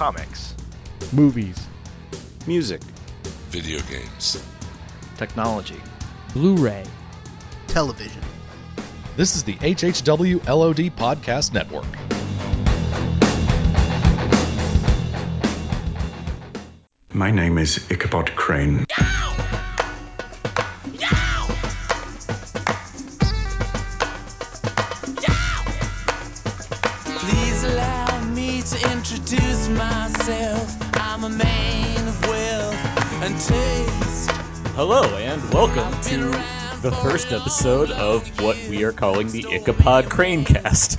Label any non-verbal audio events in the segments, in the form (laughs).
Comics. Movies. Music. Video games. Technology. Blu-ray. Television. This is the HHW LOD Podcast Network. My name is Ichabod Crane. Hello, and welcome to the first episode of what we are calling the Ichabod Cranecast.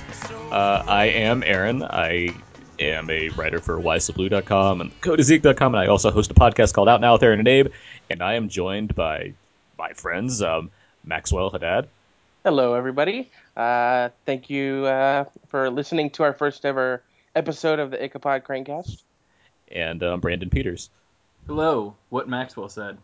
Uh, I am Aaron. I am a writer for wiselyblue.com and codezeek.com, and I also host a podcast called Out Now with Aaron and Abe. And I am joined by my friends, um, Maxwell Haddad. Hello, everybody. Uh, thank you uh, for listening to our first ever episode of the Ichabod Cranecast. and um, Brandon Peters. Hello, what Maxwell said.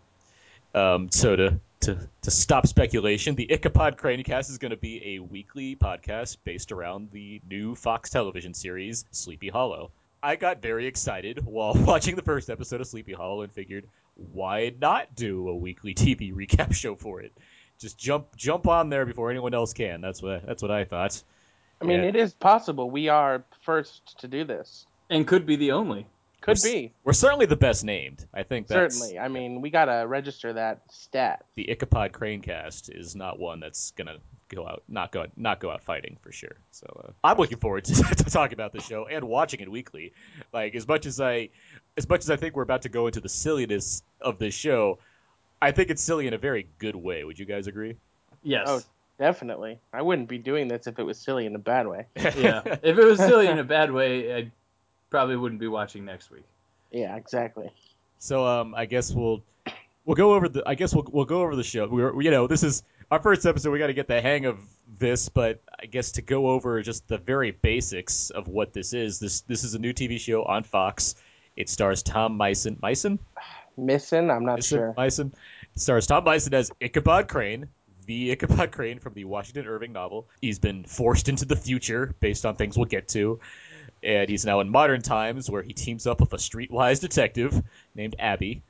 Um, so to, to to stop speculation, the Ichabod Cranecast is going to be a weekly podcast based around the new Fox television series Sleepy Hollow. I got very excited while (laughs) watching the first episode of Sleepy Hollow and figured, why not do a weekly TV (laughs) recap show for it? Just jump jump on there before anyone else can. That's what that's what I thought. I mean, Yeah. it is possible we are first to do this. And could be the only. Could We're be. We're certainly the best named. I think that's Certainly. I mean, we got to register that stat. the Ichabod Cranecast is not one that's gonna go out not go not go out fighting for sure. So uh, I'm looking forward to, (laughs) to talking about the show and watching it weekly. Like as much as I as much as I think we're about to go into the silliness of this show, I think it's silly in a very good way. Would you guys agree? Yes. Oh, definitely. I wouldn't be doing this if it was silly in a bad way. (laughs) yeah. If it was silly in a bad way, I probably wouldn't be watching next week. Yeah, exactly. So um, I guess we'll we'll go over the I guess we'll we'll go over the show. We're you know this is our first episode. We got to get the hang of this, but I guess to go over just the very basics of what this is. This this is a new TV show on Fox. It stars Tom Mison. Mison? Missing? I'm not Mison? sure. Mison. It stars Tom Mison as Ichabod Crane, the Ichabod Crane from the Washington Irving novel. He's been forced into the future based on things we'll get to. And he's now in modern times where he teams up with a streetwise detective named Abby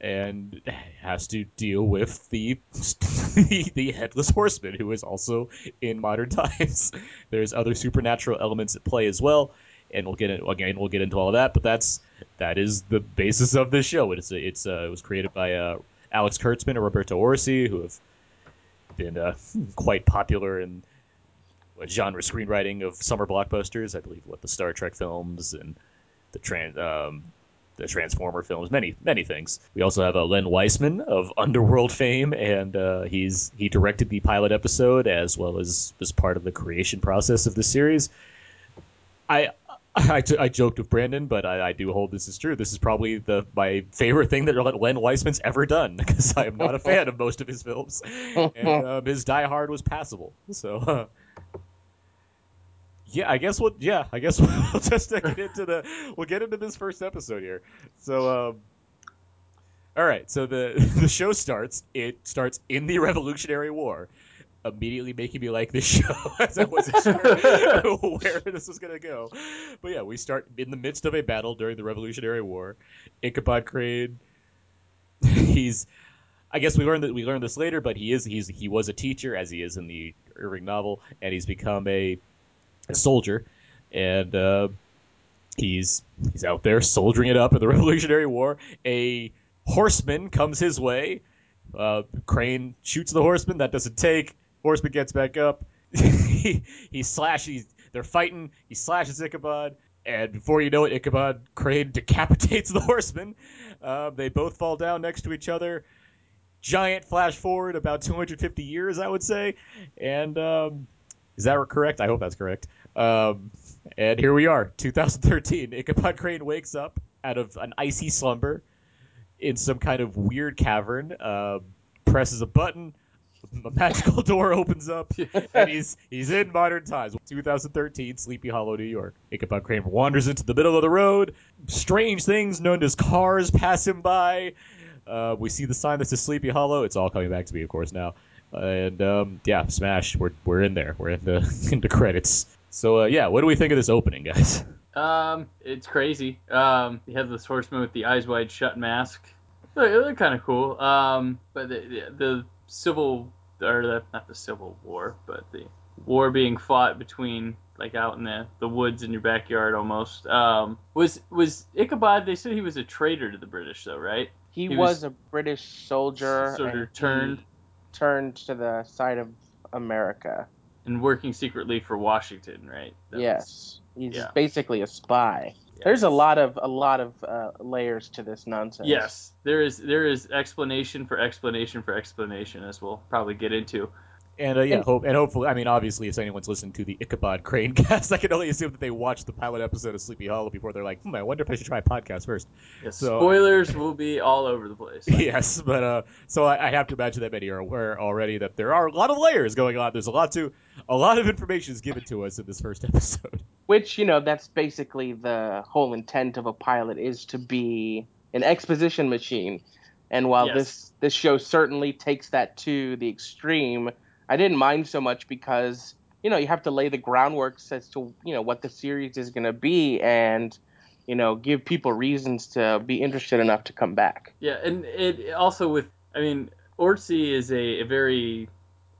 and has to deal with the (laughs) the, headless horseman who is also in modern (laughs) times. There's other supernatural elements at play as well, and we'll get in, again we'll get into all of that. But that's that is the basis of this show. It's it's it was created by uh, Alex Kurtzman and Roberto Orci, who have been uh, quite popular in genre screenwriting of summer blockbusters. I believe what the Star Trek films and the trans um, the Transformer films, many many things. We also have uh, Len Wiseman of Underworld fame, and uh, he's he directed the pilot episode as well as was part of the creation process of the series. I. I, I joked with Brandon, but I, I do hold this is true. This is probably the my favorite thing that Len Wiseman's ever done (laughs) because I am not a fan of most of his films, (laughs) and um, his Die Hard was passable. So, uh, (laughs) yeah, I guess we'll yeah, I guess (laughs) we'll just get into the we'll get into this first episode here. So, um, all right, so the (laughs) the show starts. It starts in the Revolutionary War, immediately making me like this (laughs) show as I wasn't sure where this was gonna go. But yeah, we start in the midst of a battle during the Revolutionary War. Ichabod Crane, he's I guess we learned that we learned this later, but he is he's he was a teacher as he is in the Irving novel, and he's become a soldier, and uh, he's he's out there soldiering it up in the (laughs) Revolutionary War. A horseman comes his way. Uh, Crane shoots the horseman. That doesn't take. Horseman gets back up. he (laughs) he slashes. They're fighting. He slashes Ichabod, and before you know it, Ichabod Crane (laughs) decapitates the horseman. Uh, they both fall down next to each other giant flash forward about 250 years, I would say. And um, is that correct? I hope that's correct. Um, and here we are, 2013. Ichabod Crane wakes up out of an icy slumber in some kind of weird cavern, uh, presses a button. A magical (laughs) door opens up, and he's he's in modern times. 2013, Sleepy Hollow, New York. Ichabod Crane wanders into the middle of the road. Strange things known as cars pass him by. Uh, we see the sign that says Sleepy Hollow. It's all coming back to me, of course, now. And um, yeah, Smash. We're we're in there. We're in the (laughs) in the credits. So uh, yeah, what do we think of this opening, guys? Um, it's crazy. Um, you have this horseman with the eyes wide shut mask. They're, they're kind of cool. Um, but the, the, the civil or the, not the civil war, but the war being fought between like out in the, the woods in your backyard almost. Um, was was Ichabod? They said he was a traitor to the British, though, right? He, He was, was a British soldier. sort of turned. turned to the side of America. And working secretly for Washington, right? That was- yes, he's yeah. basically a spy. yes. There's a lot of a lot of uh, layers to this nonsense. Yes, there is there is explanation for explanation for explanation, as we'll probably get into. And uh, yeah, And- hope and hopefully, I mean, obviously, if anyone's listening to the Ichabod Crane (laughs) cast, I can only assume that they watched the pilot episode of Sleepy Hollow before they're like, hmm, I wonder if I should try a podcast first. Yes, So- spoilers will be all over the place. (laughs) yes, but uh, so I, I have to imagine that many are aware already that there are a lot of layers going on. There's a lot to, a lot of information is given to us in this first (laughs) episode. Which you know, that's basically the whole intent of a pilot is to be an exposition machine. And while Yes. this this show certainly takes that to the extreme, I didn't mind so much because you know you have to lay the groundwork as to you know what the series is going to be and you know give people reasons to be interested enough to come back. Yeah, and it also with I mean, Orci is a, a very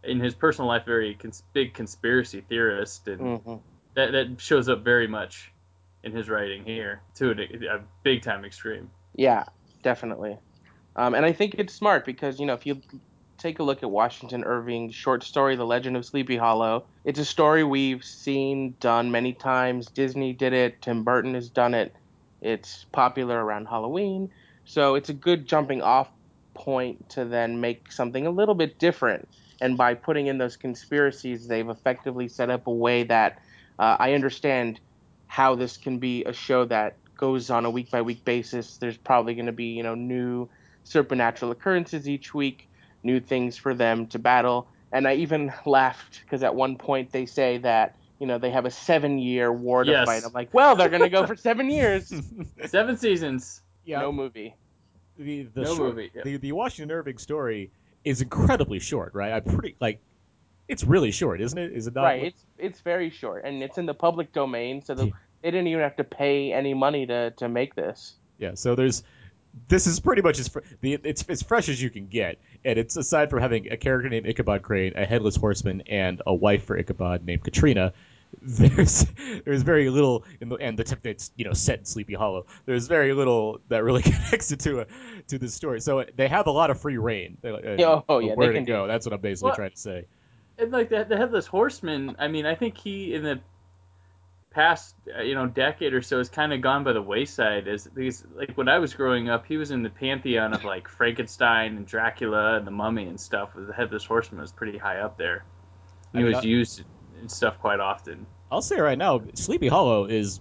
in his personal life very cons- big conspiracy theorist, and hmm that that shows up very much in his writing here to a, a big time extreme. Yeah, definitely. Um, and I think it's smart because, you know, if you take a look at Washington Irving's short story, The Legend of Sleepy Hollow, it's a story we've seen done many times. Disney did it, Tim Burton has done it. It's popular around Halloween. So it's a good jumping off point to then make something a little bit different. And by putting in those conspiracies, they've effectively set up a way that uh, I understand how this can be a show that goes on a week by week basis. There's probably going to be, you know, new supernatural occurrences each week, new things for them to battle. And I even (laughs) laughed because at one point they say that, you know, they have a seven year war to Yes. fight. I'm like, well, they're going to go for seven (laughs) years. Seven seasons. yeah, No movie. the the, No short- movie, yeah. the the Washington Irving story is incredibly short, right? I'm pretty like, it's really short, isn't it? Is it not? right. It's it's very short and it's in the public domain. So the, Yeah. they didn't even have to pay any money to, to make this. Yeah, so there's this is pretty much as fr- the it's as fresh as you can get, and it's aside from having a character named Ichabod Crane, a headless horseman, and a wife for Ichabod named Katrina. (laughs) There's there's very little in the and the tip that's you know set in Sleepy Hollow. There's very little that really (laughs) connects it to a to the story. So they have a lot of free reign. uh, Oh, oh, yeah, where they to can do- go? That's what I'm basically Well- trying to say. And like the, the headless horseman, I mean, I think he in the past uh, you know decade or so has kind of gone by the wayside. As these like when I was growing up, he was in the pantheon of like Frankenstein and Dracula and the Mummy and stuff. The headless horseman was pretty high up there. He I mean, was I- used in stuff quite often. I'll say right now, Sleepy Hollow is.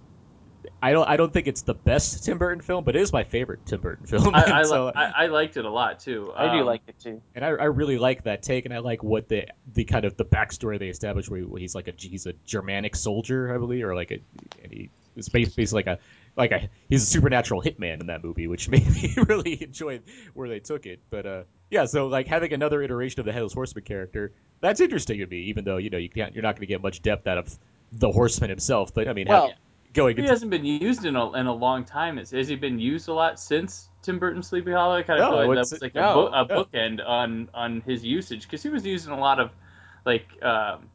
I don't. I don't think it's the best Tim Burton film, but it is my favorite Tim Burton (laughs) film. I, (laughs) I, so- I, I liked it a lot too. I do Um, like it too. and I, I really like that take, and I like what the the kind of the backstory they established, where he- he's like a he's a Germanic soldier, I believe, or like a and he was basically like a like a he's a supernatural hitman in that movie, which (laughs) made me really enjoy where they took it. But uh, yeah, so like having another iteration of the headless horseman character, that's interesting to me, even though you know you can't you're not going to get much depth out of the horseman himself. But I mean, Well, how, going He into hasn't been used in a, in a long time. Has, has he been used a lot since Tim Burton's Sleepy Hollow? I kind of No, feel like that was like no, a, book, a bookend on on his usage because he was using a lot of like um,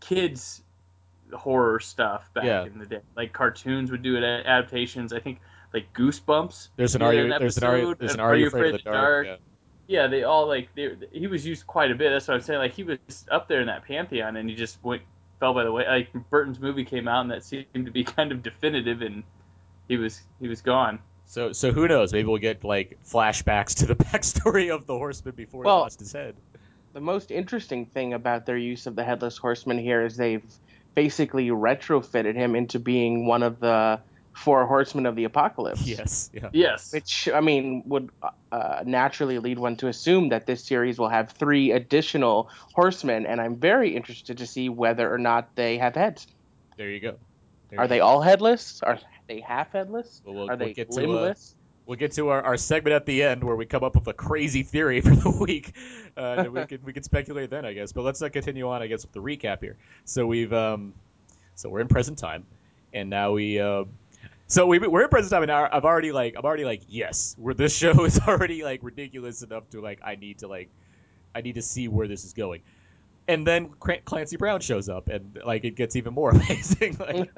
kids horror stuff back Yeah. in the day. Like cartoons would do it adaptations. I think like Goosebumps. there's an you an there's an are you there's an are you afraid of the dark? Yeah. Yeah, they all like they, he was used quite a bit. That's what I'm saying. Like he was up there in that pantheon, and he just went fell by the way. Like Burton's movie came out, and that seemed to be (laughs) kind of definitive, and he was he was gone. So so who knows? Maybe we'll get like flashbacks to the (laughs) backstory of the horseman before Well- he lost his head. the most interesting thing about their use of the headless horseman here is they've basically retrofitted him into being one of the four horsemen of the apocalypse. Yes, yeah. Yes. Which I mean would uh, naturally lead one to assume that this series will have three additional horsemen, and I'm very interested to see whether or not they have heads. There you go. There Are you they go. all headless? Are they half headless? Well, we'll, Are we'll they get to uh, limbless? we'll get to our, our segment at the end where we come up with a crazy theory for the (laughs) week. Uh, and we can we can speculate then, I guess. But let's uh, continue on, I guess, with the recap here. So we've um, so we're in present time, and now we uh, So we, we're in present time, and I've already like I'm already like yes, where this show is (laughs) already like ridiculous enough to like I need to like I need to see where this is going. And then Clancy Brown shows up, and like it gets even more (laughs) amazing. like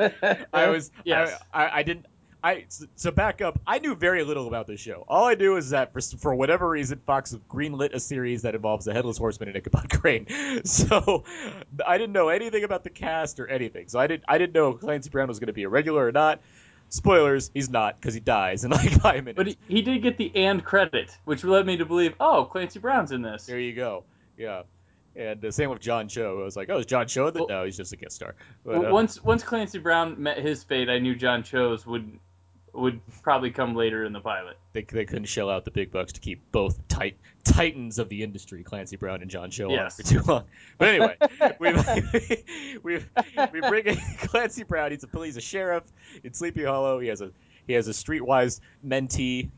(laughs) I was, Yes. I, I, I didn't. I to back up, I knew very little about this show. All I knew is that for for whatever reason, Fox greenlit a series that involves the Headless Horseman and Ichabod Crane. So I didn't know anything about the cast or anything. So I didn't I didn't know if Clancy Brown was going to be a regular or not. Spoilers, he's not because he dies in like five minutes. But he, he did get the and credit, which led me to believe, oh, Clancy Brown's in this. There you go. Yeah. And the same with John Cho. I was like, oh, is John Cho? Well- no, he's just a guest star. But, W- uh, once once Clancy Brown met his fate, I knew John Cho's would would probably come later in the pilot. they, they couldn't shell out the big bucks to keep both tit- titans of the industry, Clancy Brown and John Cho, on for too long. But anyway, we (laughs) we we bring in (laughs) Clancy Brown. He's a he's a sheriff in Sleepy Hollow. He has a he has a streetwise mentee.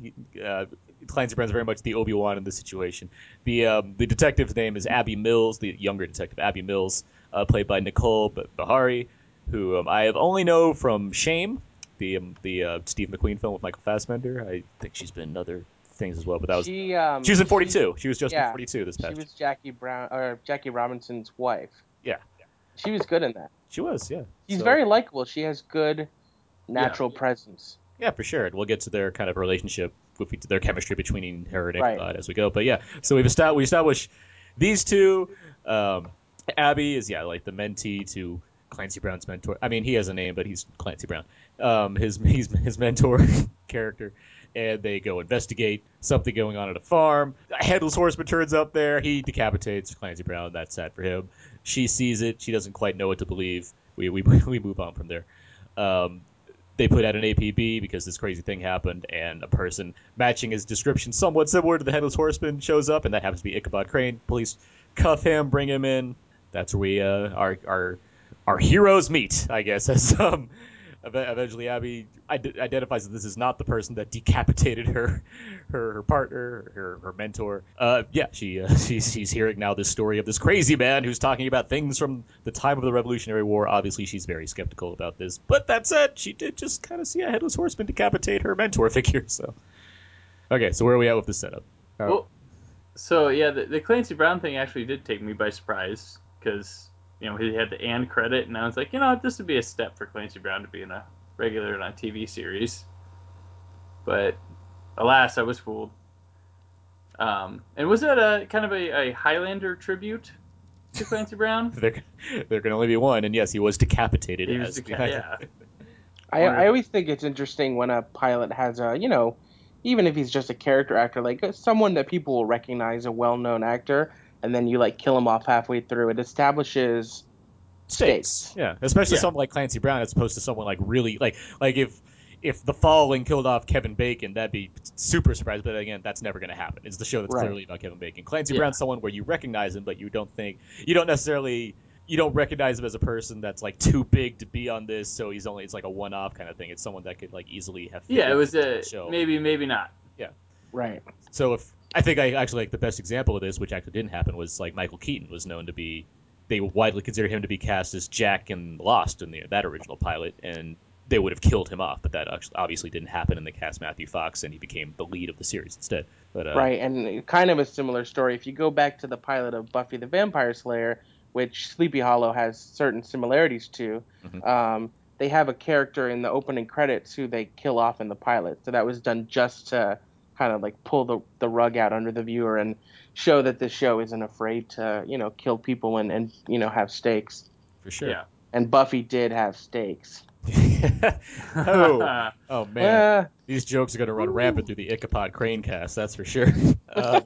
Uh, Clancy Brown's very much the Obi Wan in this situation. The um, the detective's name is Abby Mills, the younger detective Abby Mills, uh, played by Nicole Beharie, who um, I have only know from Shame, the um, the uh, Steve McQueen film with Michael Fassbender. I think she's been in other things as well, but that was she, um, she was in 42. She was just yeah, in 42 this past. She was Jackie Brown or Jackie Robinson's wife. Yeah. She was good in that. She was, yeah. She's So- very likable. She has good natural presence. Yeah, for sure. And we'll get to their kind of relationship with their chemistry between her and Right. As we go. But yeah, so we've established we established these two. Um, Abby is yeah like the mentee to Clancy Brown's mentor. I mean, he has a name, but he's Clancy Brown. Um, his (laughs) he's his mentor (laughs) character. And they go investigate something going on at a farm. A headless horseman turns up there. He decapitates Clancy Brown. That's sad for him. She sees it. She doesn't quite know what to believe. We we, (laughs) we move on from there. Um, they put out an APB because this crazy thing happened, and a person matching his description, somewhat similar to the Headless Horseman, shows up, and that happens to be Ichabod Crane. Police cuff him, bring him in. That's where we uh, our our our heroes meet, I guess. (laughs) As um, eventually Abby ide- identifies that this is not the person that decapitated her (laughs) her, her partner, her her mentor. Uh, yeah, she uh, (laughs) she's she's hearing now this story of this crazy man who's talking about things from the time of the Revolutionary War. Obviously, she's very skeptical about this, but that said, she did just kind of see a headless horseman decapitate her mentor figure. So, okay, so where are we at with the setup? Uh, Well, so yeah, the, the Clancy Brown thing actually did take me by surprise because you know he had the and credit, and I was like, you know, this would be a step for Clancy Brown to be in a regular on a TV series. But alas, I was fooled. Um, and was that a kind of a, a Highlander tribute to Clancy Brown? (laughs) there, there can only be one, and yes, he was decapitated. He was as deca- yeah. I, I always think it's interesting when a pilot has a, you know, even if he's just a character actor, like uh, someone that people will recognize, a well-known actor, and then you like kill him off halfway through. It establishes stakes. Yeah, especially Yeah. someone like Clancy Brown as opposed to someone like really like like if if the Following killed off Kevin Bacon, that'd be super surprised. But again, that's never going to happen. It's the show that's Right. clearly about Kevin Bacon. Clancy Yeah. Brown's someone where you recognize him, but you don't think you don't necessarily you don't recognize him as a person that's like too big to be on this. So he's only it's like a one off kind of thing. It's someone that could like easily have. Yeah, it was a show. maybe, maybe not. Yeah. Right. So if I think I actually like the best example of this, which actually didn't happen, was like Michael Keaton was known to be. They widely consider him to be cast as Jack in Lost in the, that original pilot, and they would have killed him off, but that actually obviously didn't happen in the cast Matthew Fox, and he became the lead of the series instead. But uh, Right, and kind of a similar story. If you go back to the pilot of Buffy the Vampire Slayer, which Sleepy Hollow has certain similarities to, Mhm. um, they have a character in the opening credits who they kill off in the pilot. So that was done just to kind of like pull the, the rug out under the viewer and show that this show isn't afraid to, you know, kill people and, and you know, have stakes. for sure. Yeah. And Buffy did have stakes. (laughs) oh, oh man, Eh, (laughs) these jokes are going to run rampant through the Ichabod Crane cast, that's for sure. (laughs) Uh,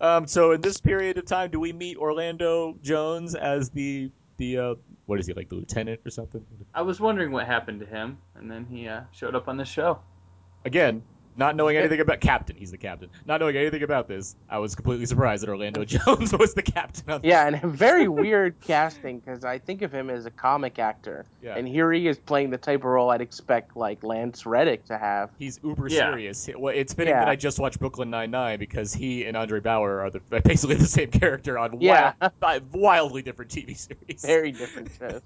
um, so in this period of time, do we meet Orlando Jones as the the uh, what is he like the lieutenant or something? I was wondering what happened to him, and then he uh, showed up on the show. Again, not knowing (laughs) anything about captain, he's the captain. Not knowing anything about this, I was completely surprised that Orlando (laughs) Jones was the captain. Of yeah, and a very (laughs) weird casting because I think of him as a comic actor. Yeah. And here he is playing the type of role I'd expect like Lance Reddick to have. He's uber Yeah. serious. Well, it's fitting Yeah. that I just watched Brooklyn Nine Nine because he and Andre Braugher are the, basically the same character on Yeah. wild, wildly different TV series. Very different shows.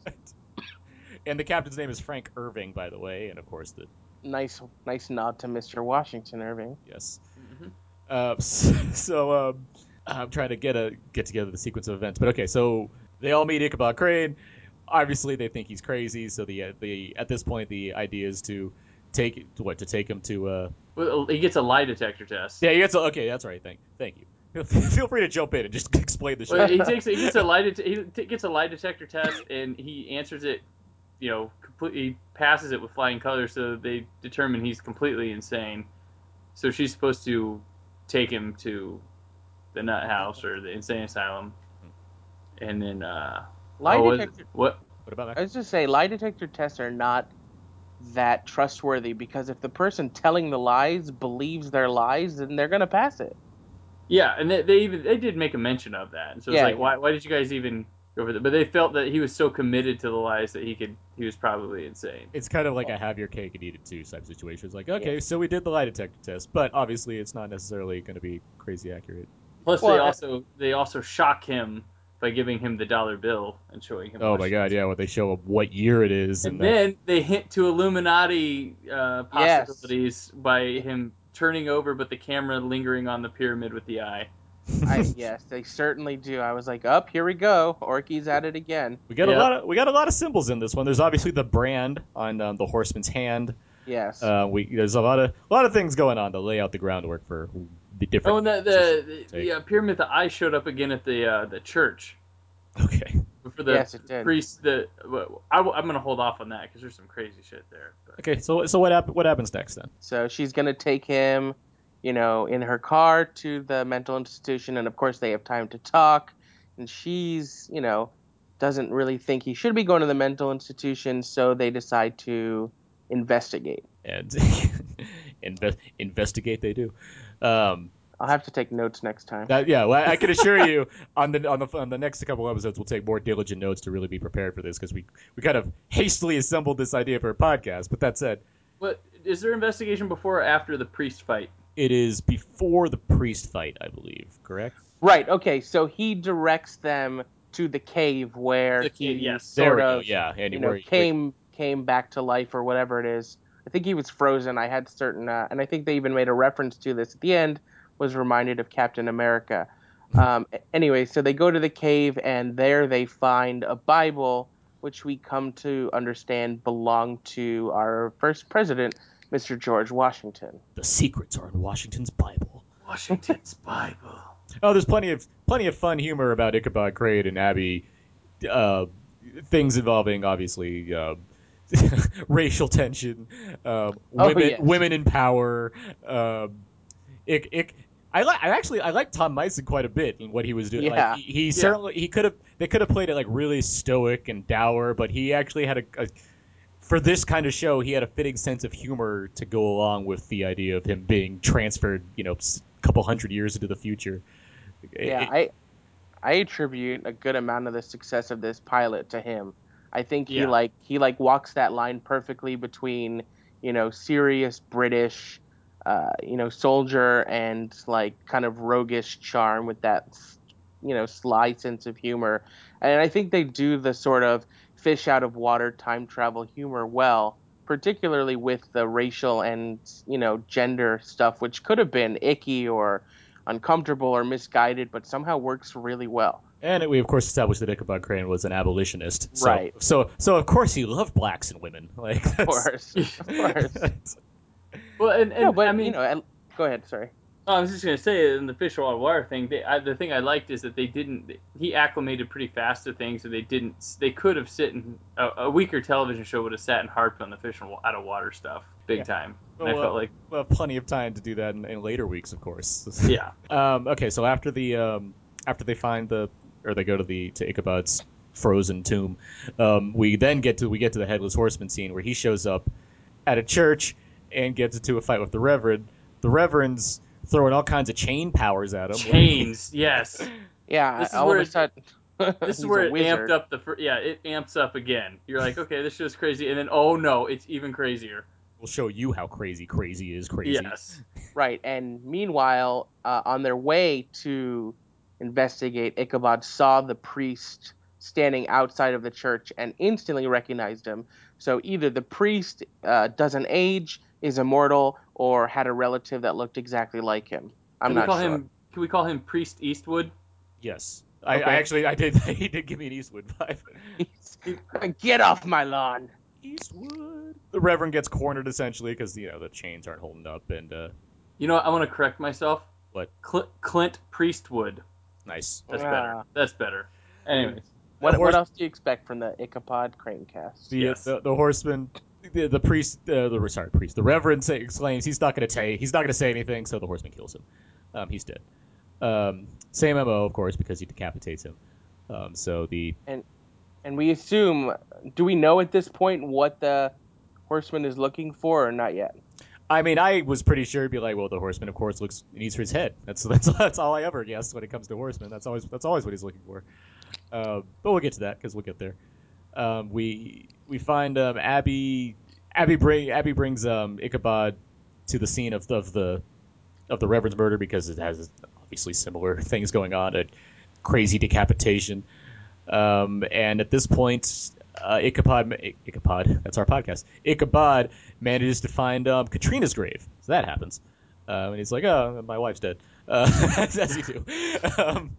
and the captain's name is Frank Irving, by the way, and of course the Nice, nice nod to Mr. Washington Irving. yes. Mhm. Uh, (laughs) so um, I'm trying to get a get together the sequence of events, but okay, so they all meet Ichabod Crane. Obviously, they think he's crazy, so the the at this point the idea is to take what to take him to uh Well, he gets a lie detector test. yeah he gets a, okay that's right thank thank you feel (laughs) free to jump in and just (laughs) explain the show Well, he takes he gets a lie det- he t- gets a lie detector test and he answers it, you know, completely passes it with flying colors. So they determine he's completely insane. So she's supposed to take him to the nut house or the insane asylum, and then uh, Lie oh, what- detector. what what? about that? I that was just say lie detector tests are not that trustworthy because if the person telling the lies believes their lies, then they're gonna pass it. Yeah, and they, they even they did make a mention of that. And so it's Yeah, like, yeah. why why did you guys even go over that? But they felt that he was so committed to the lies that he could he was probably insane. it's kind of like a have your cake and eat it too type situation. It's like, okay, so we did the lie detector test, but obviously it's not necessarily going to be crazy accurate. Plus, Well, they also they also shock him by giving him the dollar bill and showing him. Oh my god, yeah, when they show up what year it is, And and, that- then they hint to Illuminati uh, Yes. possibilities by him turning over, but the camera lingering on the pyramid with the eye. I, (laughs) yes, they certainly do. I was like, up here we go. Orci's at it again. we got a lot of we got a lot of symbols in this one. There's obviously the brand on um, the horseman's hand. Yes. Uh, we there's a lot of a lot of things going on to lay out the groundwork for the different. Oh, and the the, the, the uh, pyramid, that I showed up again at the uh, the church. okay, For the Yes, it did. priest, the well, I, am gonna hold off on that because there's some crazy shit there. But. okay. So so what hap- what happens next then? So she's gonna take him, you know, in her car to the mental institution, and of course they have time to talk. And she's, you know, doesn't really think he should be going to the mental institution, so they decide to investigate. And (laughs) invest investigate they do. Um, I'll have to take notes next time. That, yeah, well, I can assure you (laughs) on the on the on the next couple episodes we'll take more diligent notes to really be prepared for this because we we kind of hastily assembled this idea for a podcast. But that said, What is there investigation before or after the priest fight? It is before the priest fight, I believe. Correct? Right. Okay. So he directs them to the cave where The he yes. Sort we of, Yeah, and you know, where- came came back to life or whatever it is. I think he was frozen. I had certain, uh, and I think they even made a reference to this at the end. Was reminded of Captain America. Um, anyway, so they go to the cave and there they find a Bible, which we come to understand belonged to our first president, Mr. George Washington. the secrets are in Washington's Bible. Washington's (laughs) Bible. Oh, there's plenty of plenty of fun humor about Ichabod Crane and Abby. Uh, things involving obviously uh, (laughs) racial tension, uh, Oh, women yes. women in power. Ick, Ick, I like. I actually I like Tom Mison quite a bit in what he was doing. Yeah. Like, he, he certainly he could have they could have played it like really stoic and dour, but he actually had a, a for this kind of show he had a fitting sense of humor to go along with the idea of him being transferred, you know, a couple hundred years into the future. Yeah, It- I I attribute a good amount of the success of this pilot to him. I think he Yeah. like he like walks that line perfectly between you know serious British, uh, you know soldier and like kind of roguish charm with that you know sly sense of humor, and I think they do the sort of fish out of water time travel humor well. Particularly with the racial and you know gender stuff, which could have been icky or uncomfortable or misguided, but somehow works really well. And we of course established that Ichabod Crane was an abolitionist. So, Right. So so of course he loved blacks and women. (laughs) Like Of course, of course. (laughs) Well, and, and no, but I mean, you know, and, go ahead. Sorry. I was just gonna say in the fish out of water thing. They, I, the thing I liked is that they didn't. He acclimated pretty fast to things, and they didn't. They could have sit in a, a weaker television show would have sat and harped on the fish out of water stuff big Yeah. time. Well, I felt like, well, plenty of time to do that in, in later weeks, of course. (laughs) yeah, Um, okay, so after the um, after they find the or they go to the to Ichabod's frozen tomb, um, we then get to we get to the headless horseman scene where he shows up at a church and gets into a fight with the reverend. The reverend's throwing all kinds of chain powers at him. chains. yes, (laughs) Yeah, This is all where of it- a sudden. (laughs) this is where it wizard. amped up the. Fir- yeah, it amps up again. You're like, okay, this show's crazy, and then oh no, it's even crazier. We'll show you how crazy crazy is crazy. Yes. (laughs) Right, and meanwhile, uh, on their way to investigate, Ichabod saw the priest standing outside of the church and instantly recognized him. So either the priest uh, doesn't age, is immortal, or had a relative that looked exactly like him. I'm Can not call sure. him? Can we call him Priest Eastwood? Yes. I, Okay. I actually I did (laughs) he did give me an Eastwood vibe. Get off my lawn. Eastwood. The Reverend gets cornered essentially because you know the chains aren't holding up and uh, You know what? I want to correct myself. What? Cl- Clint Priestwood. nice. That's Ah. better. That's better. Anyways, What, horse- what else do you expect from the Ichabod Crane cast? The, Yes. the the horseman, the, the priest, uh, the sorry priest, the reverend say, exclaims he's not going to say he's not going to say anything, so the horseman kills him. Um, he's dead. Um, same mo, of course, because he decapitates him. Um, so the And and we assume, do we know at this point what the horseman is looking for, or not yet? I mean, I was pretty sure it'd be like, well, the horseman, of course, looks needs for his head. That's (laughs) that's that's all I ever guess when it comes to horsemen. That's always that's always what he's looking for. Um, but we'll get to that because we'll get there. Um, we we find um, Abby Abby bring Abby brings um, Ichabod to the scene of, of the of the Reverend's murder because it has obviously similar (laughs) things going on, a crazy decapitation. Um, and at this point, uh, Ichabod, Ichabod, that's our podcast. Ichabod manages to find um, Katrina's grave. So that happens. Um, and he's like, oh, my wife's dead. Uh, as, (laughs) as you do. (laughs) Um,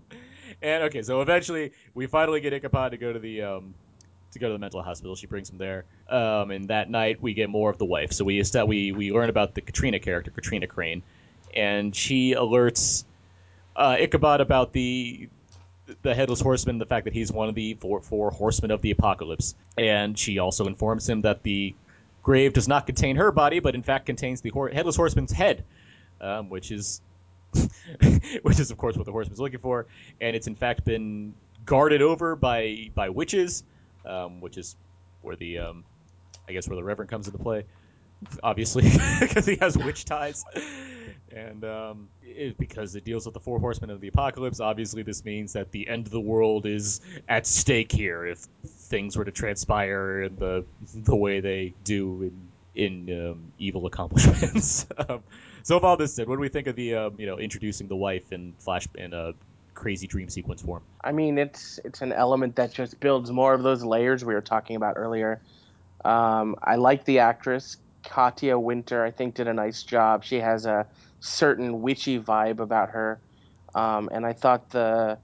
and okay, so eventually we finally get Ichabod to go to the um, to go to the mental hospital. She brings him there. Um, and that night we get more of the wife. So we we we learn about the Katrina character, Katrina Crane, and she alerts uh, Ichabod about the the headless horseman, the fact that he's one of the four, four horsemen of the apocalypse, and she also informs him that the grave does not contain her body, but in fact contains the headless horseman's head, um, which is (laughs) which is of course what the horseman's looking for, and it's in fact been guarded over by by witches, um, which is where the um, I guess where the Reverend comes into play, obviously (laughs) because he has witch ties, and um, it, because it deals with the four horsemen of the apocalypse. Obviously, this means that the end of the world is at stake here if things were to transpire in the the way they do in in um, evil accomplishments. (laughs) um, so, with all this said, what do we think of the um, you know introducing the wife and flash in a crazy dream sequence form? I mean, it's it's an element that just builds more of those layers we were talking about earlier. Um, I like the actress Katia Winter. I think did a nice job. She has a certain witchy vibe about her, um, and I thought the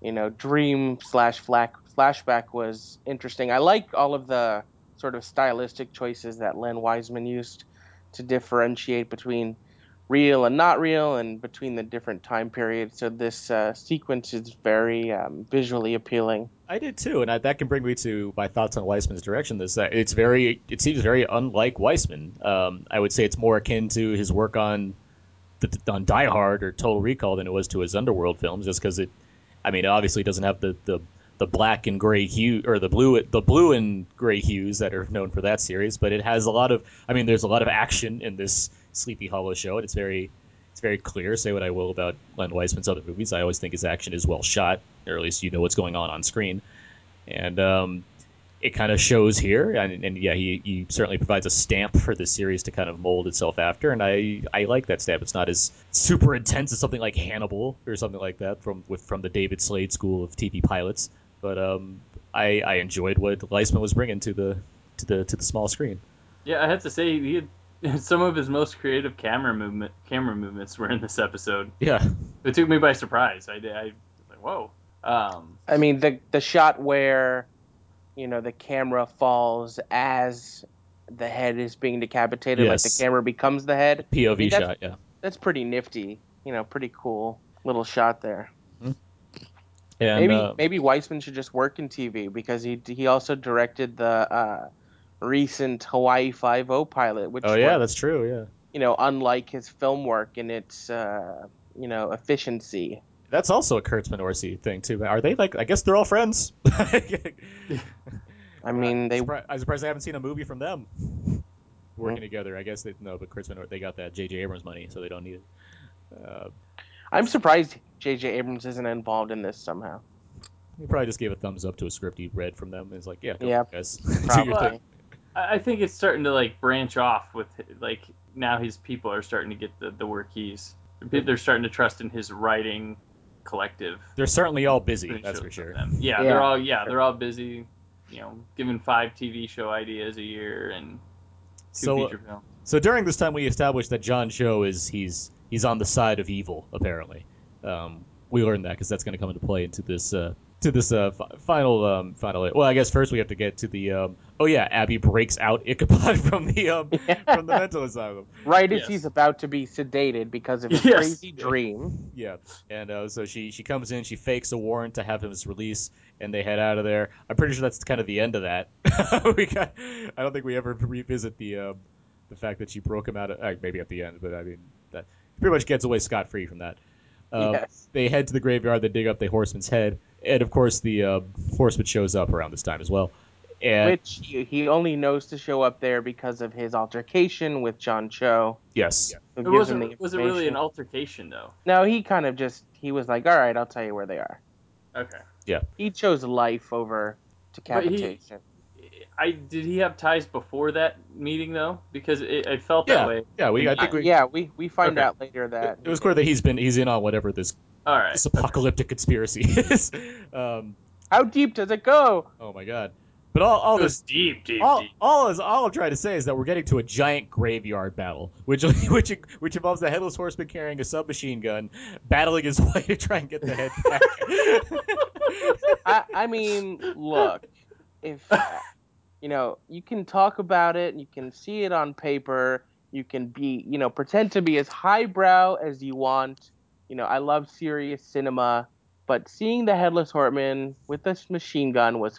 you know dream slash flash flashback was interesting. I like all of the sort of stylistic choices that Len Wiseman used to differentiate between real and not real and between the different time periods. So this uh, sequence is very um, visually appealing. I did too, and I, that can bring me to my thoughts on Wiseman's direction. This that it's very, it seems very unlike Weissman. Um, I would say it's more akin to his work on the, on Die Hard or Total Recall than it was to his Underworld films, just because it, I mean, it obviously doesn't have the, the the black and gray hue or the blue the blue and gray hues that are known for that series, but it has a lot of, I mean, there's a lot of action in this Sleepy Hollow show, and it's very it's very clear. Say what I will about Len Wiseman's other movies, I always think his action is well shot, or at least you know what's going on on screen, and um, it kind of shows here. And, and yeah, he, he certainly provides a stamp for the series to kind of mold itself after, and I I like that stamp. It's not as super intense as something like Hannibal or something like that from with from the David Slade school of TV pilots, but um, I I enjoyed what Weissman was bringing to the to the to the small screen. yeah, I have to say he had (laughs) some of his most creative camera movement camera movements were in this episode. Yeah, It took me by surprise. I did. I was like, whoa. Um, I mean, the the shot where you know the camera falls as the head is being decapitated, yes. like the camera becomes the head. POV I mean, that's- shot. Yeah. That's pretty nifty. You know, pretty cool little shot there. And, maybe uh, maybe Wiseman should just work in TV because he he also directed the uh, recent Hawaii Five O pilot, which oh yeah, was, that's true. Yeah. you know unlike his film work in its uh, you know efficiency. That's also a Kurtzman Orci thing too. Are they like? I guess they're all friends. (laughs) I mean, they Surpri- I'm surprised I haven't seen a movie from them working together. I guess they no, but Kurtzman they got that J.J. Abrams money, so they don't need it. Uh, I'm surprised J.J. Abrams isn't involved in this somehow. he probably just gave a thumbs up to a script he read from them. And it's like, yeah, go Yeah, guys, (laughs) do your thing. I I think it's starting to like branch off with like now his people are starting to get the, the work he's they're starting to trust in his writing collective. They're certainly all busy. That's for sure. Yeah, Yeah. they're all yeah they're all busy. You know, given five TV show ideas a year and two So, feature films. So during this time, we established that John Cho is he's he's on the side of evil. Apparently, um, we learned that because that's going to come into play into this uh, to this uh, fi- final um, final. Well, I guess first we have to get to the um, oh yeah, Abby breaks out Ichabod (laughs) from the um, from the mental asylum. Right as he's about to be sedated because of his Yes. crazy dream. Yeah, and uh, so she she comes in, she fakes a warrant to have him release, and they head out of there. I'm pretty sure that's kind of the end of that. (laughs) we got, I don't think we ever revisit the um, the fact that she broke him out. Of, uh, maybe at the end, but I mean that pretty much gets away scot free from that. Um, Yes. They head to the graveyard. They dig up the horseman's head, and of course the uh, horseman shows up around this time as well. And Which he, he only knows to show up there because of his altercation with John Cho. yes, Who It gives him wasn't was it really an altercation though? No, he kind of just he was like, "All right, I'll tell you where they are." Okay. Yeah. He chose life over But he- decapitation. I did he have ties before that meeting though? Because it, it felt yeah, that way. yeah. We I think Uh, we. yeah, we we find Okay. out later that It was clear that he's been he's in on whatever this All right. this apocalyptic conspiracy (laughs) is. um, How deep does it go? oh my god! But all, all It was this deep, deep, all, deep. all is all I'm trying to say is that we're getting to a giant graveyard battle, which (laughs) which which involves the headless horseman carrying a submachine gun, battling his (laughs) way to try and get the head back. I, I mean, look, if you know, you can talk about it, you can see it on paper, you can be, you know, pretend to be as highbrow as you want. You know, I love serious cinema, but seeing the headless horseman with this machine gun was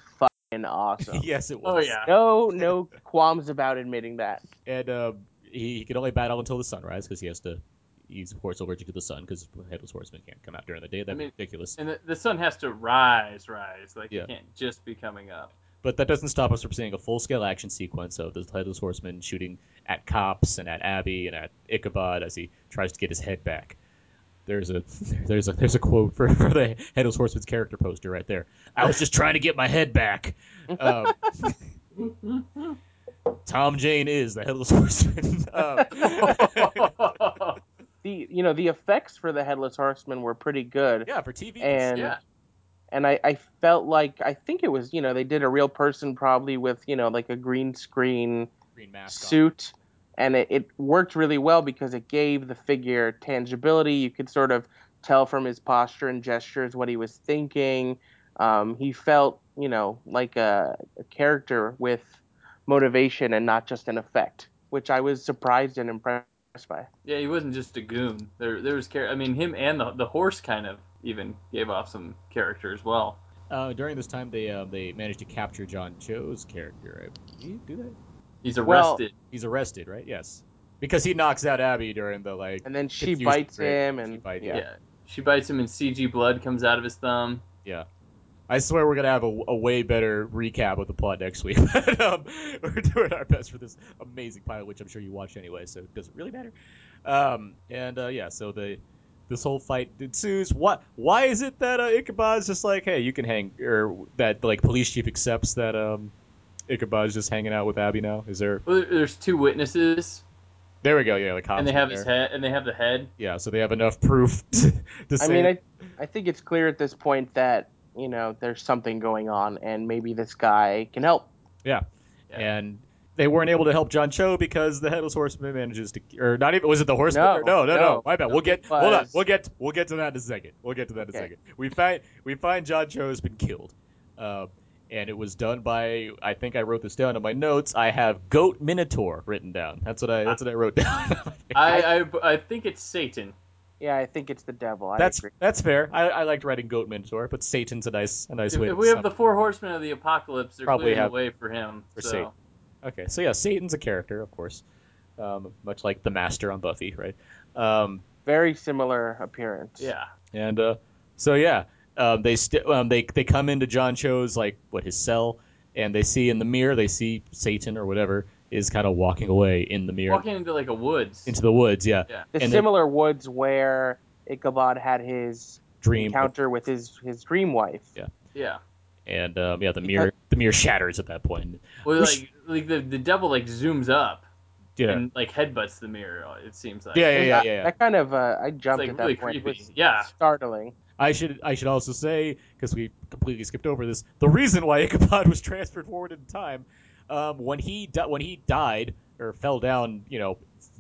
fucking awesome. (laughs) yes, it was. Oh yeah. No, no qualms about admitting that. And um, he, he can only battle until the sunrise because he has to. He's of course allergic to the sun because headless horseman can't come out during the day. That'd I mean- ridiculous. And the, the sun has to rise, rise. Like Yeah. it can't just be coming up. But that doesn't stop us from seeing a full-scale action sequence of the headless horseman shooting at cops and at Abby and at Ichabod as he tries to get his head back. There's a (laughs) there's a there's a quote for, (laughs) for the headless horseman's character poster right there. I was just trying to get my head back. Um, (laughs) Tom Jane is the headless horseman. Um, The you know the effects for the headless horseman were pretty good. yeah, for TV. And yeah. and I, I felt like I think it was you know they did a real person probably with you know like a green screen green mask on. Suit and it, it worked really well because it gave the figure tangibility you could sort of tell from his posture and gestures what he was thinking um, he felt you know like a, a character with motivation and not just an effect which i was surprised and impressed by Yeah, he wasn't just a goon. There, there was char- I mean, him and the the horse kind of even gave off some character as well. Uh, during this time, they uh, they managed to capture John Cho's character. I believe. Do they? He's Well- arrested. He's arrested, right? Yes, because he knocks out Abby during the like. and then she bites grade. him She and bites- yeah. yeah. She bites him, and CG blood comes out of his thumb. Yeah. I swear we're gonna have a, a way better recap of the plot next week. (laughs) but, um, we're doing our best for this amazing pilot, which I'm sure you watched anyway, so it doesn't really matter. Um, and uh, yeah, so the this whole fight ensues. What? Why is it that uh, Ichabod's just like, hey, you can hang, or that like police chief accepts that um, Ichabod's just hanging out with Abby now? Is there? Well, there's two witnesses, There we go. Yeah, the cops. and they have there. his head, and they have the head. Yeah, so they have enough proof (laughs) to, to say. I mean, I, I think it's clear at this point that you know there's something going on, and maybe this guy can help. Yeah. Yeah. And they weren't able to help John Cho because the headless horseman manages to, or not even was it the horseman? No, no, no, no, no. My bad. We'll get It hold on. We'll get we'll get to that in a second. We'll get to that in a second. We find we find John Cho has been killed, uh, and it was done by I think I wrote this down in my notes. I have Goat Minotaur written down. That's what I that's what I wrote down. (laughs) I, I, I think it's Satan. Yeah, I think it's the devil. I that's agree. that's fair. I, I liked writing Goat Minotaur, but Satan's a nice a nice If, way. if to we have sum- the four horsemen of the apocalypse, they're Probably clearing have- the way for him. for so. Satan. Okay, so yeah, Satan's a character, of course, um, much like the Master on Buffy, right? Um, Very similar appearance. Yeah. And uh, so yeah, um, they st- um, they they come into John Cho's like what his cell, and they see in the mirror they see Satan or whatever is kind of walking away in the mirror Walking into like a woods. into the woods. Yeah, Yeah. The And then- similar woods where Ichabod had his dream encounter with his his dream wife. Yeah. Yeah. and um, yeah, the mirror the mirror shatters at that point. Well, Which- like, like the, the devil like zooms up Yeah, and like headbutts the mirror. It seems like. yeah, yeah, yeah, That- yeah. yeah. That kind of uh, I jumped like, at that really point. It was Yeah. startling. I should I should also say because we completely skipped over this. The reason why (laughs) Ichabod was transferred forward in time, um, when he di- when he died or fell down, you know,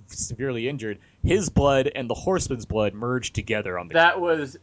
severely injured, his blood and the horseman's blood merged together on the That was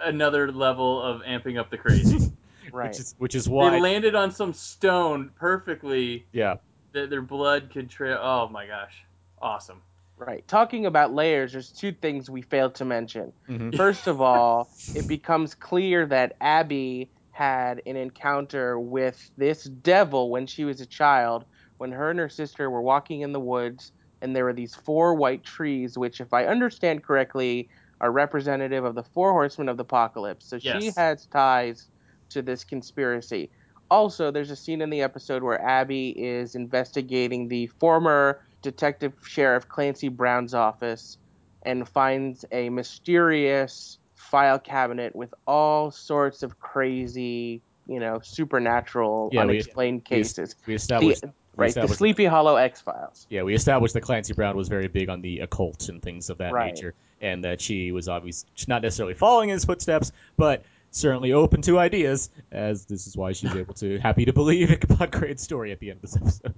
another level of amping up the crazy. (laughs) Right. which is which is they landed on some stone perfectly yeah that their blood could trail. Oh my gosh, awesome. Right. Talking about layers, there's two things we failed to mention. Mhm. First of all, (laughs) it becomes clear that Abby had an encounter with this devil when she was a child, when her and her sister were walking in the woods, and there were these four white trees, which, if I understand correctly, are representative of the four horsemen of the apocalypse. So she has ties to this conspiracy. Also, there's a scene in the episode where Abby is investigating the former Detective Sheriff Clancy Brown's office and finds a mysterious file cabinet with all sorts of crazy, you know, supernatural, Yeah, unexplained we cases. we established The- right, the Sleepy Hollow X Files. yeah we established that Clancy Brown was very big on the occult and things of that Right. nature, and that she was obviously not necessarily following his footsteps, but certainly open to ideas. As this is why she's able to happy to believe (laughs) Ichabod Crane's story at the end of this episode.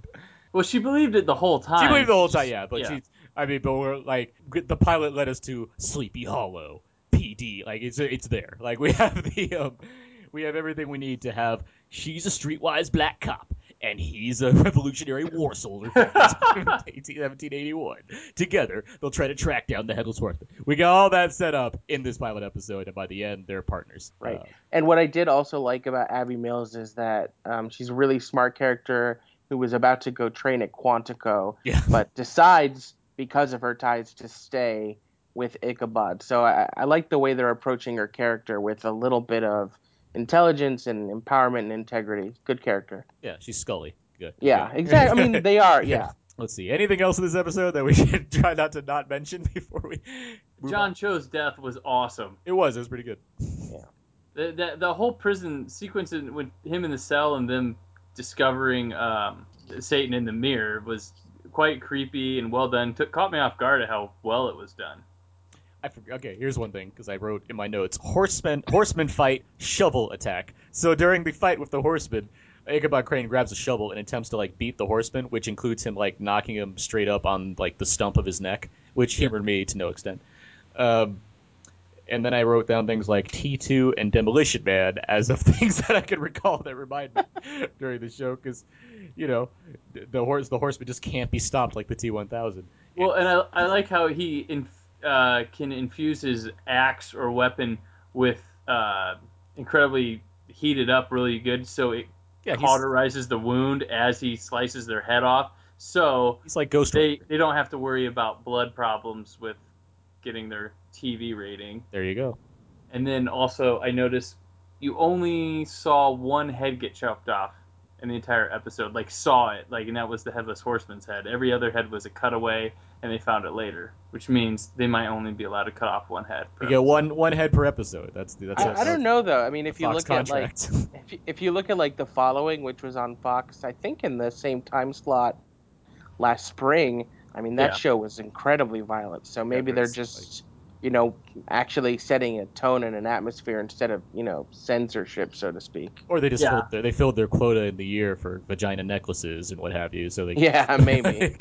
Well, she believed it the whole time. She believed the whole time, yeah. But she, I mean, but we're like, the pilot led us to Sleepy Hollow, PD. Like it's it's there. Like we (laughs) have the um, we have everything we need to have. She's a streetwise black cop, and he's a (laughs) Revolutionary War soldier from (laughs) 1781. Together, they'll try to track down the headless horseman. We got all that set up in this pilot episode, and by the end, they're partners. Right. Uh, And what I did also like about Abby Mills is that um, she's a really smart character who was about to go train at Quantico, yeah. (laughs) but decides because of her ties to stay with Ichabod. So I, I like the way they're approaching her character with a little bit of intelligence and empowerment and integrity. Good character. Yeah, she's Scully. Good. Yeah, Good. exactly. I mean, they are. Yeah. (laughs) Let's see. Anything else in this episode that we (laughs) should try not to not mention before we move John on? Cho's death was awesome. It was. It was pretty good. The, the, the whole prison sequence with him in the cell and them discovering um, Satan in the mirror was quite creepy and well done. Took, caught me off guard at how well it was done. I forg okay, here's one thing because I wrote in my notes: horseman, horseman fight, shovel attack. So during the fight with the horseman, Ichabod Crane grabs a shovel and attempts to like beat the horseman, which includes him like knocking him straight up on like the stump of his neck, which humored me to no extent. Um, and then I wrote down things like T2 and Demolition Man as of (laughs) things that I could recall that remind me (laughs) during the show because, you know, the, the horse the horseman just can't be stopped like the T1000. Well, and I, I like how he inf- uh, can infuse his axe or weapon with uh, incredibly heated up, really good, so it Yeah, cauterizes the wound as he slices their head off. So he's like Ghost they they don't have to worry about blood problems with getting their TV rating. There you go. And then also, I noticed you only saw one head get chopped off in the entire episode. Like saw it, like, and that was the headless horseman's head. Every other head was a cutaway, and they found it later, which means they might only be allowed to cut off one head. per You get one one head per episode. That's the that's I, I don't know though. I mean, if you Fox look at like (laughs) if you, if you look at like the following, which was on Fox, I think in the same time slot last spring. I mean, that Yeah. show was incredibly violent. So maybe they're there's, just, you know, actually setting a tone and an atmosphere instead of, you know, censorship, so to speak. or they just Yeah. filled their, they filled their quota in the year for vagina necklaces and what have you. So they Yeah, (laughs) maybe.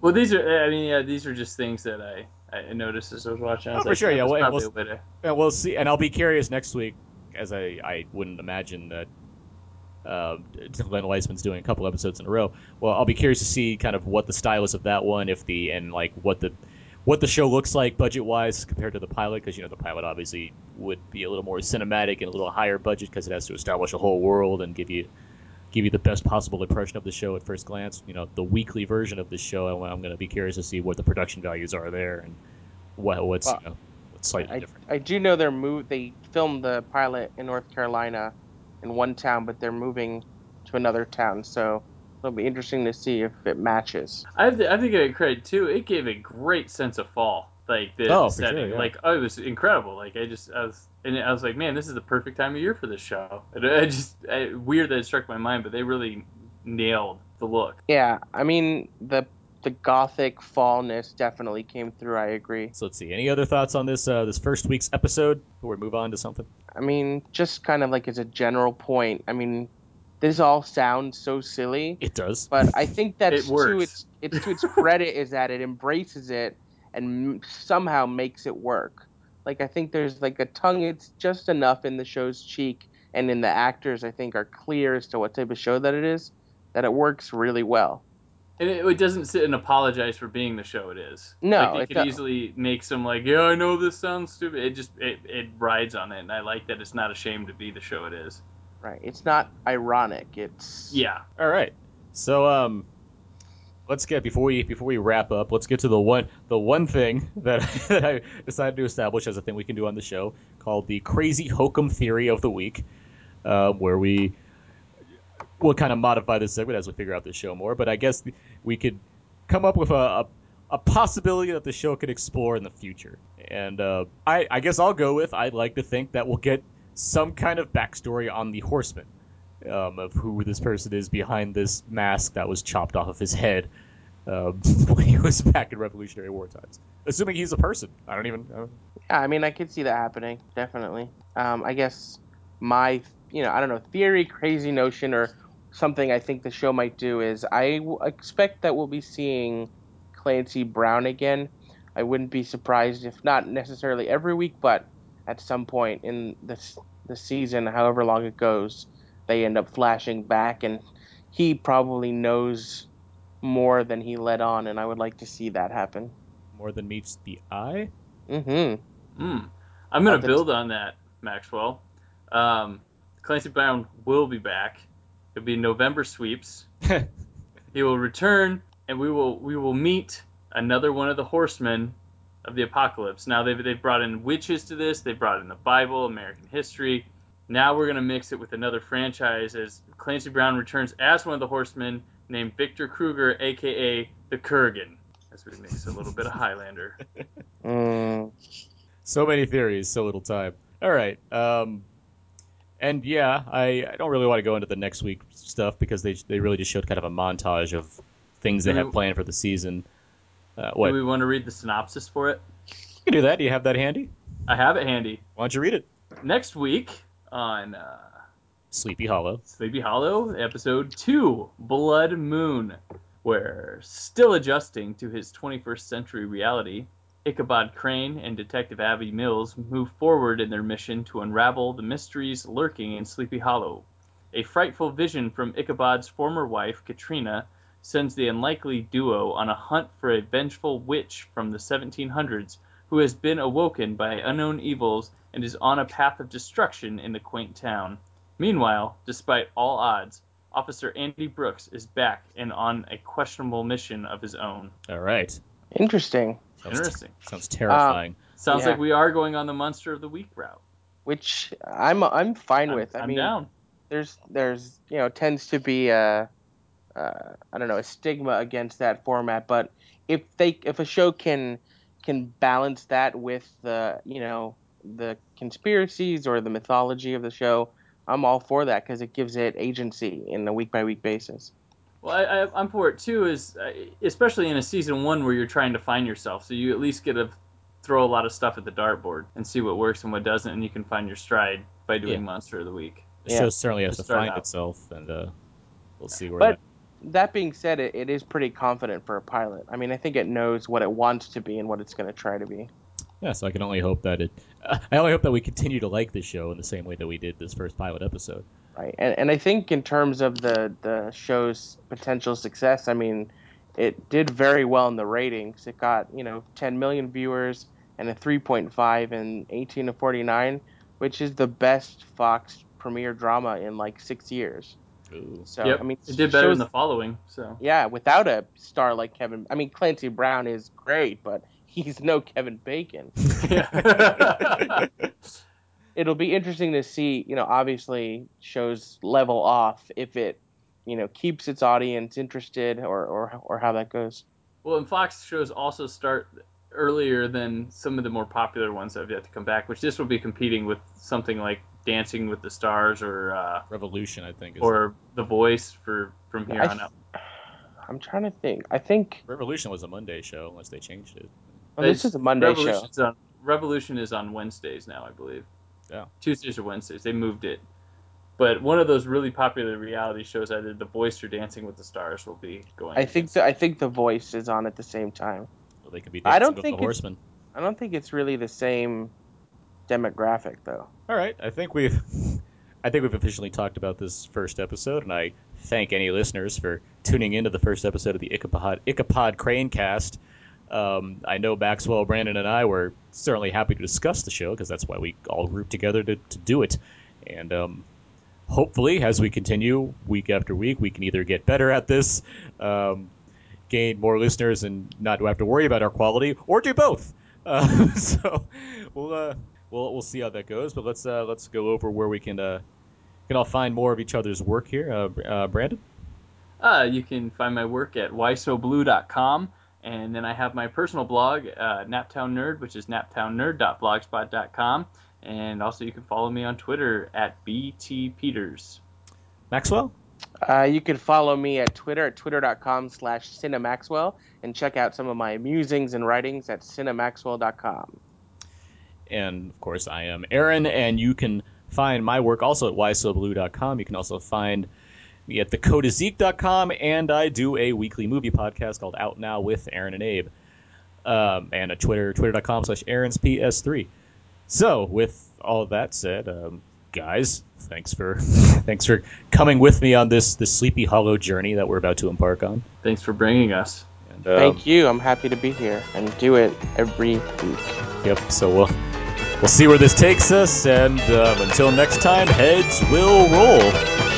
Well, these are. I mean, yeah, these are just things that I I noticed as I was watching. I was Oh, for like, sure, yeah, well, we'll- a to- And we'll see, and I'll be curious next week, as I, I wouldn't imagine that uh, Len Wiseman's doing a couple episodes in a row. Well, I'll be curious to see kind of what the style is of that one, if the and like what the what the show looks like budget wise compared to the pilot, because you know the pilot obviously would be a little more cinematic and a little higher budget because it has to establish a whole world and give you give you the best possible impression of the show at first glance. You know, the weekly version of the show, I'm going to be curious to see what the production values are there and what what's Well, you know what's slightly I, different. I do know they're move. They filmed the pilot in North Carolina, in one town, but they're moving to another town. So it'll be interesting to see if it matches. I have to, I have to give it credit too. It gave a great sense of fall. Like the Oh, setting, sure, yeah. like oh, it was incredible. Like I just I was and I was like, man, this is the perfect time of year for this show. And I just I, weird that it struck my mind, but they really nailed the look. Yeah, I mean the the gothic fallness definitely came through. I agree. So let's see. Any other thoughts on this uh, this first week's episode before we move on to something? I mean, just kind of like as a general point. I mean, this all sounds so silly, It does. but I think that It to its it's to its credit is that it embraces it and m- somehow makes it work. Like I think there's like a tongue. It's just enough in the show's cheek and in the actors. I think are clear as to what type of show that it is. That it works really well. And it, it doesn't sit and apologize for being the show it is. No, like, they it could don't. easily make some like, yeah, I know this sounds stupid. It just it, it rides on it, and I like that it's not ashamed to be the show it is. Right. It's not ironic. It's Yeah, All right. So um, let's get before we before we wrap up. Let's get to the one the one thing (laughs) that that I decided to establish as a thing we can do on the show called the crazy hokum theory of the week, uh, where we will kind of modify this segment as we figure out the show more. But I guess we could come up with a. a a possibility that the show could explore in the future, and uh, I, I guess I'll go with. I'd like to think that we'll get some kind of backstory on the Horseman um, of who this person is behind this mask that was chopped off of his head um, (laughs) when he was back in Revolutionary War times. Assuming he's a person. I don't even. I don't, Yeah, I mean, I could see that happening, definitely. Um, I guess my, you know, I don't know, theory, crazy notion, or something I think the show might do is I expect that we'll be seeing Clancy Brown again. I wouldn't be surprised if not necessarily every week, but at some point in this the season, however long it goes, they end up flashing back, and he probably knows more than he let on, and I would like to see that happen. more than meets the eye. Mm-hmm. Hmm. I'm gonna Nothing's- build on that, Maxwell. Um, Clancy Brown will be back. It'll be November sweeps. (laughs) he will return, and we will we will meet another one of the horsemen of the apocalypse. Now they've they've brought in witches to this. They brought in the Bible, American history. Now we're gonna mix it with another franchise as Clancy Brown returns as one of the horsemen named Victor Kruger, aka the Kurgan. As we mix a little bit of Highlander. (laughs) Mm. so many theories, so little time. All right. Um, and yeah, I, I don't really want to go into the next week stuff because they they really just showed kind of a montage of things they have planned for the season. Uh, what? Do we want to read the synopsis for it? You can do that. Do you have that handy? I have it handy. Why don't you read it? Next week on uh, Sleepy Hollow. Sleepy Hollow, episode 2, Blood Moon, where, still adjusting to his 21st century reality, Ichabod Crane and Detective Abby Mills move forward in their mission to unravel the mysteries lurking in Sleepy Hollow. A frightful vision from Ichabod's former wife, Katrina, sends the unlikely duo on a hunt for a vengeful witch from the 1700s who has been awoken by unknown evils and is on a path of destruction in the quaint town. Meanwhile, despite all odds, Officer Andy Brooks is back and on a questionable mission of his own. All right. Interesting. Sounds, Interesting. sounds terrifying. Uh, sounds Yeah. like we are going on the Monster of the Week route. Which I'm I'm fine I'm, with. I I'm mean, down. there's there's you know tends to be a uh, I don't know a stigma against that format, but if they if a show can can balance that with the you know the conspiracies or the mythology of the show, I'm all for that because it gives it agency in a week by week basis. Well, I, I, I'm for it too, is uh, especially in a season one where you're trying to find yourself, so you at least get to throw a lot of stuff at the dartboard and see what works and what doesn't, and you can find your stride by doing Yeah. Monster of the Week. The yeah. show certainly has To to find out. itself, and uh, we'll see where But- that. Being said, it, it is pretty confident for a pilot. I mean, I think it knows what it wants to be and what it's going to try to be. Yeah, so I can only hope that it. (laughs) I only hope that we continue to like this show in the same way that we did this first pilot episode. right and, and i think in terms of the the show's potential success i mean it did very well in the ratings it got you know 10 million viewers and a 3.5 in 18 to 49 which is the best fox premiere drama in like six years Ooh. so yep, i mean it did better shows- in the following. So yeah without a star like kevin i mean clancy brown is great but he's no kevin bacon (laughs) (laughs) it'll be interesting to see, you know, obviously shows level off if it, you know, keeps its audience interested or or, or how that goes. well, and Fox shows also start earlier than some of the more popular ones that have yet to come back, which this will be competing with something like Dancing with the Stars or uh, Revolution, I think. Is or The Voice for from here I on out. I'm trying to think. I think Revolution was a Monday show, unless they changed it. well, this is a Monday show. On, Revolution is on Wednesdays now, I believe. Yeah. Tuesdays or Wednesdays. They moved it. But one of those really popular reality shows, either The Voice or Dancing with the Stars, will be going. I think the, I think the voice is on at the same time. Well, they could be I don't with think the it's- Horsemen. I don't think it's really the same demographic though. All right, I think we've, (laughs) I think we've officially talked about this first episode, and I thank any listeners for tuning into the first episode of the Ichabod Ichabod Crane Cast. Um, I know Maxwell, Brandon, and I were certainly happy to discuss the show because that's why we all grouped together to, to do it. And um, hopefully, as we continue week after week, we can either get better at this, um, gain more listeners, and not have to worry about our quality, or do both. (laughs) Uh, (laughs) so we'll uh, we'll we'll see how that goes. But let's uh, let's go over where we can uh, can all find more of each other's work here. Uh, uh, Brandon. Uh, you can find my work at whysoblue.com, and then I have my personal blog, uh, Naptown Nerd, which is naptownnerd.blogspot.com, and also you can follow me on Twitter at btpeters. Maxwell. Uh, you can follow me at Twitter at twitter.com slash cinemaxwell and check out some of my musings and writings at cinemaxwell.com. And of course, I am Aaron, and you can find my work also at whysoblue.com. You can also find me at thecodeiszeek.com, and I do a weekly movie podcast called Out Now with Aaron and Abe. Um, and at Twitter, twitter.com slash Aaron's PS3. So, with all that said, um, guys, thanks for (laughs) thanks for coming with me on this this Sleepy Hollow journey that we're about to embark on. Thanks for bringing us. And, um, Thank you. I'm happy to be here and do it every week. Yep. So we'll we'll see where this takes us, and um, until next time, heads will roll.